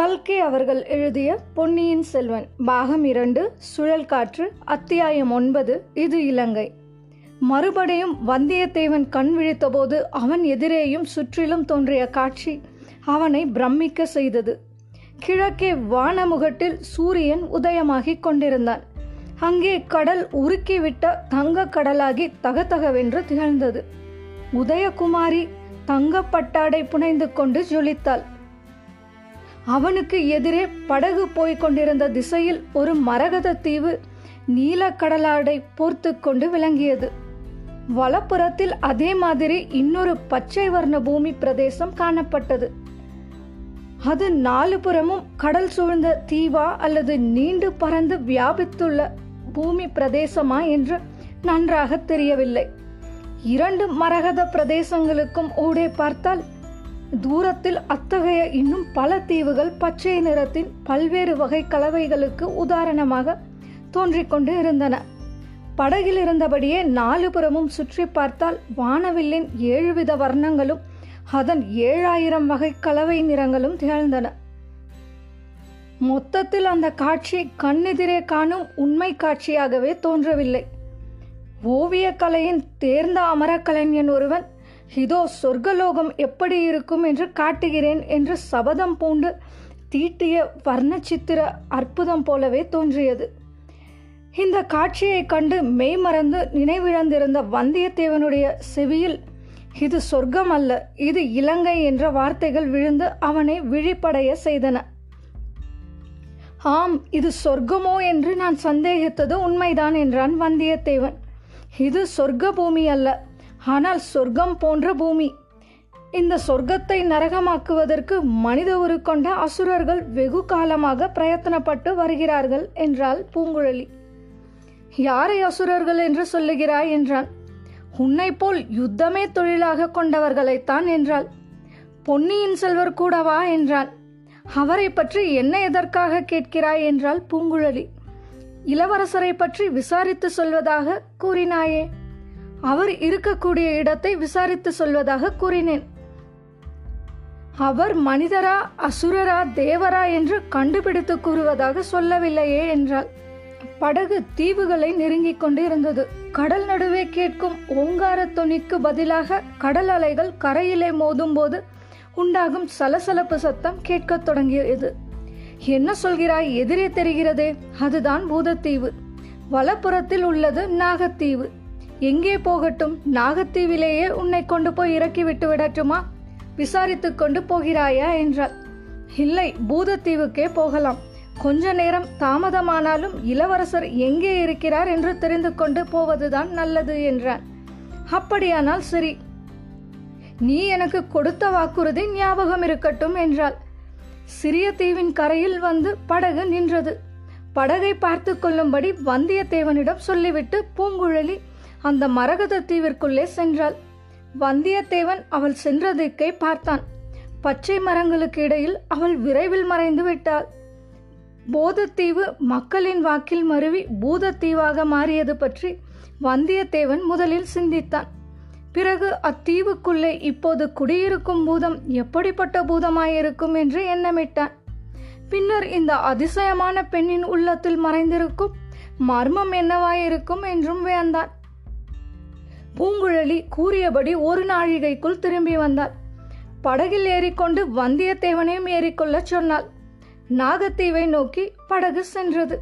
கல்கே அவர்கள் எழுதிய பொன்னியின் செல்வன் பாகம் இரண்டு சுழல் காற்று அத்தியாயம் ஒன்பது இது இலங்கை. மறுபடியும் வந்தியத்தேவன் கண் விழித்தபோது அவன் எதிரேயும் சுற்றிலும் தோன்றிய காட்சி அவனை பிரமிக்க செய்தது. கிழக்கே வானமுகட்டில் சூரியன் உதயமாகிக் கொண்டிருந்தான். அங்கே கடல் உருக்கிவிட்ட தங்கக் கடலாகி தகதகவென்று திகழ்ந்தது. உதயகுமாரி தங்கப்பட்டாடை புனைந்து கொண்டு ஜொலித்தாள். அவனுக்கு எதிரே படகு போய்க் கொண்டிருந்த திசையில் ஒரு மரகத தீவு நீலக்கடலாடை போர்த்து கொண்டு விளங்கியது. வலப்புறத்தில் அதே மாதிரி இன்னொரு பச்சை வர்ண பூமி பிரதேசம் காணப்பட்டது. அது நாலு புறமும் கடல் சூழ்ந்த தீவா அல்லது நீண்டு பறந்து வியாபித்துள்ள பூமி பிரதேசமா என்று நன்றாக தெரியவில்லை. இரண்டு மரகத பிரதேசங்களுக்கும் ஊடே பார்த்தால் தூரத்தில் அத்தகைய இன்னும் பல தீவுகள் பச்சை நிறத்தின் பல்வேறு வகை கலவைகளுக்கு உதாரணமாக தோன்றிக் கொண்டு இருந்தன. படகில் இருந்தபடியே நாலு புறமும் சுற்றி பார்த்தால் வானவில்லின் ஏழு வித வர்ணங்களும் அதன் ஏழாயிரம் வகை கலவை நிறங்களும் திகழ்ந்தன. மொத்தத்தில் அந்த காட்சி கண்ணெதிரே காணும் உண்மை காட்சியாகவே தோன்றவில்லை. ஓவியக்கலையின் தேர்ந்த அமரக்கலைஞன் ஒருவன் இதோ சொர்க்கலோகம் எப்படி இருக்கும் என்று காட்டுகிறேன் என்று சபதம் பூண்டு தீட்டிய வர்ணச்சித்திர அற்புதம் போலவே தோன்றியது. இந்த காட்சியை கண்டு மெய்மறந்து நினைவிழந்திருந்த வந்தியத்தேவனுடைய செவியில் இது சொர்க்கம் அல்ல இது இலங்கை என்ற வார்த்தைகள் விழுந்து அவனை விழிப்படைய செய்தன. ஆம் இது சொர்க்கமோ என்று நான் சந்தேகித்தது உண்மைதான் என்றான் வந்தியத்தேவன். இது சொர்க்க பூமி அல்ல ஆனால் சொர்க்கம் போன்ற பூமி. இந்த சொர்க்கத்தை நரகமாக்குவதற்கு மனித உரு கொண்ட அசுரர்கள் வெகு காலமாக பிரயத்தனப்பட்டு வருகிறார்கள் என்றாள் பூங்குழலி. யாரை அசுரர்கள் என்று சொல்லுகிறாய் என்றான் உன்னை போல் யுத்தமே தொழிலாக கொண்டவர்களைத்தான் என்றாள். பொன்னியின் செல்வர் கூடவா என்றான் அவரை பற்றி என்ன எதற்காக கேட்கிறாய் என்றாள் பூங்குழலி. இளவரசரை பற்றி விசாரித்து சொல்வதாக கூறினாயே. அவர் இருக்கக்கூடிய இடத்தை விசாரித்து சொல்வதாக கூறினேன். அவர் மனிதரா அசுரரா தேவரா என்று கண்டுபிடித்து கூறுவதாக சொல்லவில்லையே என்றாள். படகு தீவுகளை நெருங்கிக் கொண்டு இருந்தது கடல் நடுவே கேட்கும் ஓங்கார துணிக்கு பதிலாக கடல் அலைகள் கரையிலே மோதும் போது உண்டாகும் சலசலப்பு சத்தம் கேட்கத் தொடங்கியது. என்ன சொல்கிறாய்? எதிரே தெரிகிறதே. அதுதான் பூதத்தீவு. வலப்புறத்தில் உள்ளது நாகத்தீவு. எங்கே போகட்டும் நாகத்தீவிலேயே உன்னை கொண்டு போய் இறக்கி விட்டு விடட்டுமா? விசாரித்து கொண்டு போகிறாயா என்றாள். இல்லை பூதத்தீவுக்கே போகலாம். கொஞ்ச நேரம் தாமதமானாலும் இளவரசர் எங்கே இருக்கிறார் என்று தெரிந்து கொண்டு போவதுதான் நல்லது என்றான். அப்படியானால் சரி. நீ எனக்கு கொடுத்த வாக்குறுதி ஞாபகம் இருக்கட்டும் என்றாள். சிறிய தீவின் கரையில் வந்து படகு நின்றது. படகை பார்த்து கொள்ளும்படி வந்தியத்தேவனிடம் சொல்லிவிட்டு பூங்குழலி அந்த மரகத தீவிற்குள்ளே சென்றாள். வந்தியத்தேவன் அவள் சென்ற திக்கை பார்த்தான். பச்சை மரங்களுக்கு இடையில் அவள் விரைவில் மறைந்து விட்டாள். போதத்தீவு மக்களின் வாக்கில் மருவி பூதத்தீவாக மாறியது பற்றி வந்தியத்தேவன் முதலில் சிந்தித்தான். பிறகு அத்தீவுக்குள்ளே இப்போது குடியிருக்கும் பூதம் எப்படிப்பட்ட பூதமாயிருக்கும் என்று எண்ணமிட்டான். பின்னர் இந்த அதிசயமான பெண்ணின் உள்ளத்தில் மறைந்திருக்கும் மர்மம் என்னவாயிருக்கும் என்றும் வியந்தான் பூங்குழலி கூறியபடி ஒரு நாழிகைக்குள் திரும்பி வந்தாள். படகில் ஏறிக்கொண்டு வந்தியத்தேவனையும் ஏறிக்கொள்ளச் சொன்னாள். நாகத்தீவை நோக்கி படகு சென்றது.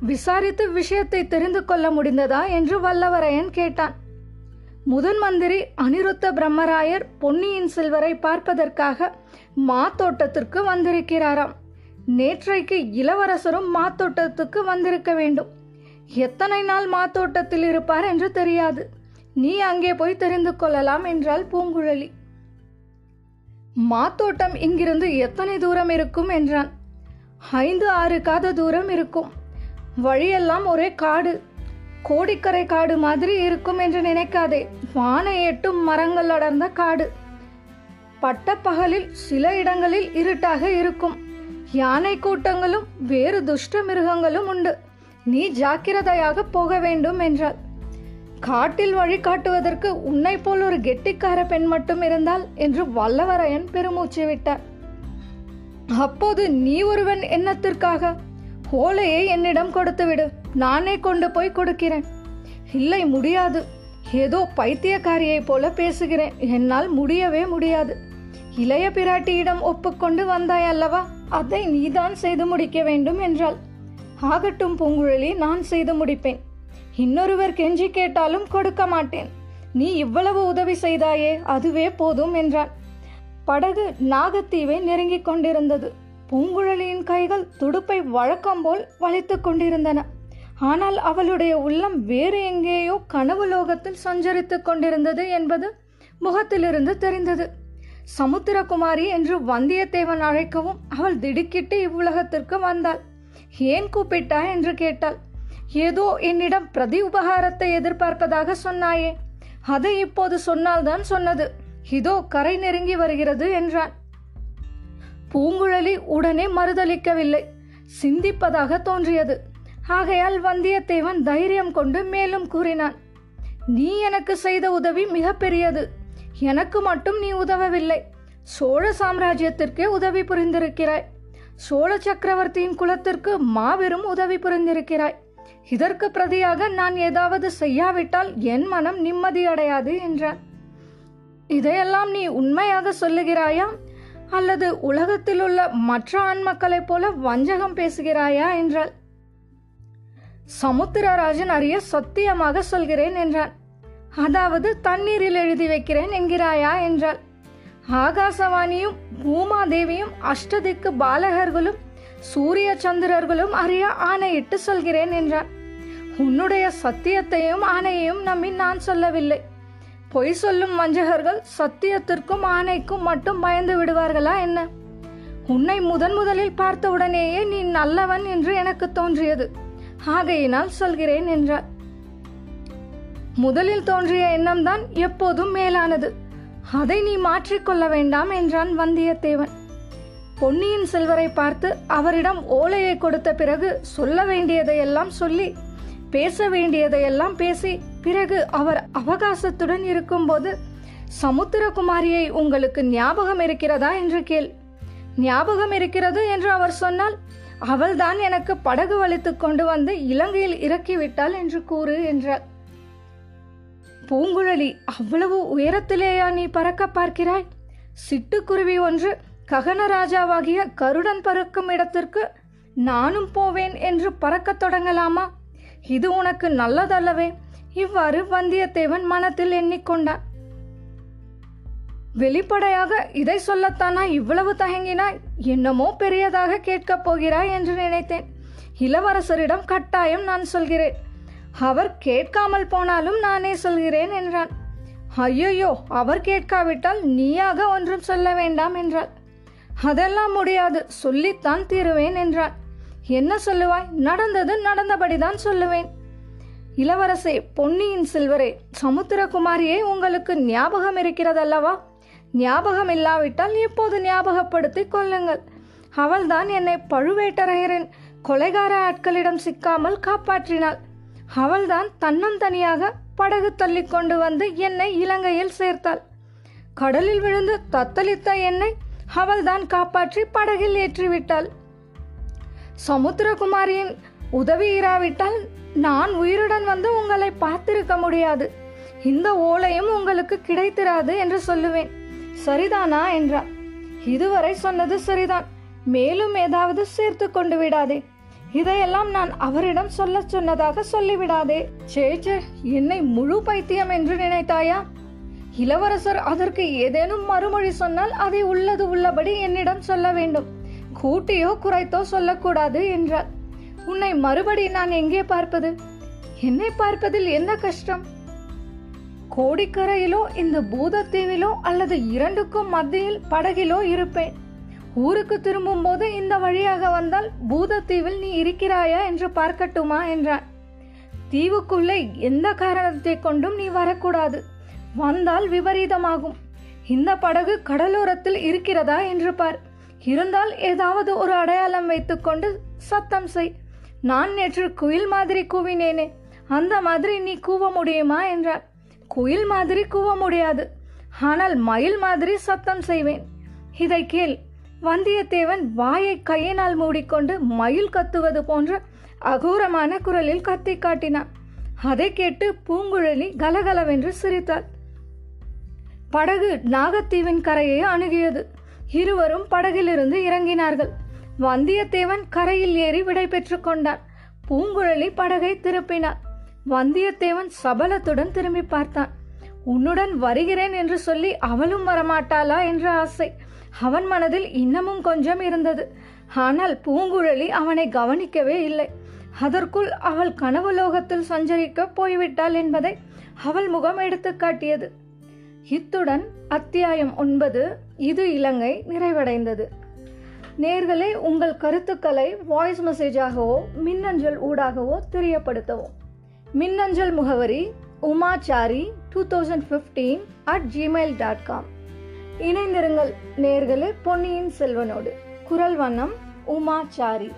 விசாரித்து விஷயத்தை தெரிந்து கொள்ள முடிந்ததா என்று வல்லவரையன் கேட்டான். முதன் மந்திரி அனிருத்த பிரம்மராயர் பொன்னியின் செல்வரை பார்ப்பதற்காக மாத்தோட்டத்திற்கு வந்திருக்கிறாராம். நேற்றைக்கு இளவரசரும் மாத்தோட்டத்துக்கு வந்திருக்க வேண்டும். எத்தனை நாள் மாத்தோட்டத்தில் இருப்பார் என்று தெரியாது. நீ அங்கே போய் தெரிந்து கொள்ளலாம் என்றாள் பூங்குழலி. மாத்தோட்டம் இங்கிருந்து எத்தனை தூரம் இருக்கும்? என்றான். ஐந்து ஆறு காத தூரம் இருக்கும். வழியெல்லாம் ஒரே காடு. கோடிக்கரை காடு மாதிரி இருக்கும் என்று நினைக்காதே. வானை எட்டும் மரங்கள் அடர்ந்த காடு. பட்டப்பகலில் சில இடங்களில் இருட்டாக இருக்கும். யானை கூட்டங்களும் வேறு துஷ்ட மிருகங்களும் உண்டு. நீ ஜாக்கிரதையாக போக வேண்டும் என்றாள். காட்டில் வழிகாட்டுவதற்கு உன்னை போல் ஒரு கெட்டிக்கார பெண் மட்டும் இருந்தால் என்று வல்லவரையன் பெருமூச்சு விட்டார். அப்போது நீ ஒருவன் எண்ணத்திற்காக ஓலையை என்னிடம் கொடுத்துவிடு நானே கொண்டு போய் கொடுக்கிறேன். இல்லை முடியாது. ஏதோ பைத்தியக்காரியைப் போல பேசுகிறேன். என்னால் முடியவே முடியாது. இளைய பிராட்டியிடம் ஒப்புக்கொண்டு வந்தாய் அல்லவா? அதை நீதான் செய்து முடிக்க வேண்டும் என்றாள். ஆகட்டும் பூங்குழலி நான் செய்து முடிப்பேன். இன்னொருவர் கெஞ்சி கேட்டாலும் கொடுக்க மாட்டேன். நீ இவ்வளவு உதவி செய்தாயே அதுவே போதும் என்றான் படகு நாகத்தீவை நெருங்கிக் கொண்டிருந்தது. பூங்குழலியின் கைகள் துடுப்பை வழக்கம் போல் வளைத்துக் கொண்டிருந்தன. ஆனால் அவளுடைய உள்ளம் வேறு எங்கேயோ கனவு லோகத்தில் சஞ்சரித்துக் கொண்டிருந்தது என்பது முகத்திலிருந்து தெரிந்தது. சமுத்திரகுமாரி என்று வந்தியத்தேவன் அழைக்கவும் அவள் திடுக்கிட்டு இவ்வுலகத்திற்கு வந்தாள். ஏன் கூப்பிட்டா என்று கேட்டாள். ஏதோ என்னிடம் பிரதி உபகாரத்தை எதிர்பார்ப்பதாக சொன்னாயே. அதை இப்போது சொன்னால்தான் சொன்னது. இதோ கரை நெருங்கி வருகிறது என்றான். பூங்குழலி உடனே மறுதளிக்கவில்லை சிந்திப்பதாக தோன்றியது. ஆகையால் வந்தியத்தேவன் தைரியம் கொண்டு மேலும் கூறினான். நீ எனக்கு செய்த உதவி மிகப்பெரியது. எனக்கு மட்டும் நீ உதவவில்லை. சோழ சாம்ராஜ்யத்திற்கே உதவி புரிந்திருக்கிறாய். சோழ சக்கரவர்த்தியின் குலத்திற்கு மாபெரும் உதவி புரிந்திருக்கிறாய். இதற்கு பிரதியாக நான் ஏதாவது செய்யாவிட்டால் என் மனம் நிம்மதியடையாது என்றார். இதையெல்லாம் நீ உண்மையாக சொல்லுகிறாயா? அல்லது உலகத்தில் உள்ள மற்ற ஆண் மக்களைப் போல வஞ்சகம் பேசுகிறாயா? என்றாள். சமுத்திரராஜன் அறிய சத்தியமாக சொல்கிறேன் என்றான். அதாவது தண்ணீரில் எழுதி வைக்கிறேன் என்கிறாயா? என்றாள். ஆகாசவாணியும் பூமாதேவியும் அஷ்டதிக்கு பாலகர்களும் சூரிய சந்திரர்களும் அறிய ஆணையிட்டு சொல்கிறேன் என்றான். உன்னுடைய சத்தியத்தையும் ஆணையையும் நம்பி நான் சொல்லவில்லை. பொய் சொல்லும் வஞ்சகர்கள் சத்தியத்திற்கும் ஆணைக்கும் மட்டும் பயந்து விடுவார்களா என்ன? உன்னை முதன் முதலில் பார்த்தவுடனேயே நீ நல்லவன் என்று எனக்கு தோன்றியது. ஆகையினால் சொல்கிறேன் என்றார். முதலில் தோன்றிய எண்ணம்தான் எப்போதும் மேலானது. அதை நீ மாற்றிக்கொள்ள வேண்டாம் என்றான் வந்தியத்தேவன். பொன்னியின் செல்வரை பார்த்து அவரிடம் ஓலையை கொடுத்த பிறகு சொல்ல வேண்டியதையெல்லாம் சொல்லி பேச வேண்டியதையெல்லாம் பேசி பிறகு அவர் அவகாசத்துடன் இருக்கும்போது சமுத்திரகுமாரியை உங்களுக்கு ஞாபகம் இருக்கிறதா? என்று கேள். ஞாபகம் இருக்கிறது என்று அவர் சொன்னால் அவள்தான் எனக்கு படகு வலித்துக் கொண்டு வந்து இலங்கையில் இறக்கிவிட்டாள் என்று கூறு என்றார் பூங்குழலி அவ்வளவு உயரத்திலேயா நீ பறக்க பார்க்கிறாய்? சிட்டுக்குருவி ஒன்று ககனராஜாவாகிய கருடன் பறக்கும் இடத்திற்கு நானும் போவேன் என்று பறக்கத் தொடங்கலாமா? இது உனக்கு நல்லதல்லவே. இவ்வாறு வந்தியத்தேவன் மனத்தில் எண்ணிக்கொண்டான். வெளிப்படையாக இதை சொல்லத்தானா இவ்வளவு தயங்கினாய்? என்னமோ பெரியதாக கேட்கப் போகிறாய் என்று நினைத்தேன். இளவரசரிடம் கட்டாயம் நான் சொல்கிறேன். அவர் கேட்காமல் போனாலும் நானே சொல்கிறேன் என்றான். ஐயையோ அவர் கேட்காவிட்டால் நீயாக ஒன்றும் சொல்ல வேண்டாம் என்றாள். அதெல்லாம் முடியாது சொல்லித்தான் தீருவேன் என்றான் என்ன சொல்லுவாய்? நடந்தது நடந்தபடிதான் சொல்லுவேன். இளவரசே பொன்னியின் செல்வரே சமுத்திரகுமாரியை உங்களுக்கு ஞாபகம் இருக்கிறதல்லவா? ஞாபகம் இல்லாவிட்டால் இப்போது ஞாபகப்படுத்தி கொள்ளுங்கள். அவள்தான் என்னை பழுவேட்டரையரின் கொலைகார ஆட்களிடம் சிக்காமல் காப்பாற்றினாள். அவள்தான் தன்னந்தனியாக படகு தள்ளி கொண்டு வந்து என்னை இலங்கையில் சேர்த்தாள். கடலில் விழுந்து தத்தளித்த என்னை அவள்தான் காப்பாற்றி படகில் ஏற்றிவிட்டாள். சமுத்திரகுமாரியின் உதவி இராவிட்டால் நான் உயிருடன் வந்து உங்களை பார்த்திருக்க முடியாது. இந்த ஓலையும் உங்களுக்கு கிடைத்திராது என்று சொல்லுவேன். சரிதானா? என்றார். இதுவரை சொன்னது சரிதான். மேலும் ஏதாவது சேர்த்து கொண்டு விடாதே. இதையெல்லாம் நான் அவரிடம் சொல்ல சொன்னதாக சொல்லிவிடாதே. சே சே என்னை முழு பைத்தியம் என்று நினைத்தாயா? இளவரசர் அதற்கு ஏதேனும் மறுமொழி சொன்னால் அதை உள்ளது உள்ளபடி என்னிடம் சொல்ல வேண்டும். கூட்டியோ குறைத்தோ சொல்லக்கூடாது என்றார் உன்னை மறுபடி நான் எங்கே பார்ப்பது? என்னை பார்ப்பதில் என்ன கஷ்டம்? கோடிக்கரையிலோ இந்த பூதத்தீவிலோ அல்லது இரண்டுக்கும் மத்தியில் படகிலோ இருப்பேன். ஊருக்கு திரும்பும் போது இந்த வழியாக வந்தால் பூதத்தீவில் நீ இருக்கிறாயா என்று பார்க்கட்டுமா? என்றான். தீவுக்குள்ளே எந்த காரணத்தை கொண்டும் நீ வரக்கூடாது. வந்தால் விபரீதமாகும். இந்த படகு கடலோரத்தில் இருக்கிறதா? என்று பார். இருந்தால் ஏதாவது ஒரு அடையாளம் வைத்துக்கொண்டு சத்தம் செய். நான் நேற்று குயில் மாதிரி கூவினேனே. அந்த மாதிரி நீ கூவ முடியுமா என்றார் குயில் மாதிரி கூவ முடியாது. ஆனால் மயில் மாதிரி சத்தம் செய்வேன். இதை கேள். வந்தியத்தேவன் வாயை கையினால் மூடிக்கொண்டு மயில் கத்துவது போன்ற அகோரமான குரலில் கத்தி காட்டினான். அதை கேட்டு பூங்குழலி கலகலவென்று சிரித்தாள். படகு நாகத்தீவின் கரையை அணுகியது. இருவரும் படகிலிருந்து இறங்கினார்கள். வந்தியத்தேவன் கரையில் ஏறி விடை பெற்றுக் கொண்டான். பூங்குழலி படகை திருப்பினார் வந்தியத்தேவன் சபலத்துடன் திரும்பி பார்த்தான். உன்னுடன் வருகிறேன் என்று சொல்லி அவளும் வரமாட்டாளா என்ற ஆசை. அவன் மனதில் இன்னமும் கொஞ்சம் இருந்தது. ஆனால் பூங்குழலி அவனை கவனிக்கவே இல்லை. அதற்குள் அவள் கனவுலோகத்தில் சஞ்சரிக்க போய்விட்டாள் என்பதை அவள் முகம் எடுத்து காட்டியது. இத்துடன் அத்தியாயம் ஒன்பது இது இலங்கை நிறைவடைந்தது. நேர்களே உங்கள் கருத்துக்களை வாய்ஸ் மெசேஜாகவோ மின்னஞ்சல் ஊடாகவோ தெரியப்படுத்தவும். மின்னஞ்சல் முகவரி Umachari two thousand fifteen at Gmail dot com இணைந்திருங்கள் நேர்களே பொன்னியின் செல்வனோடு. குரல் வண்ணம் உமாச்சாரி.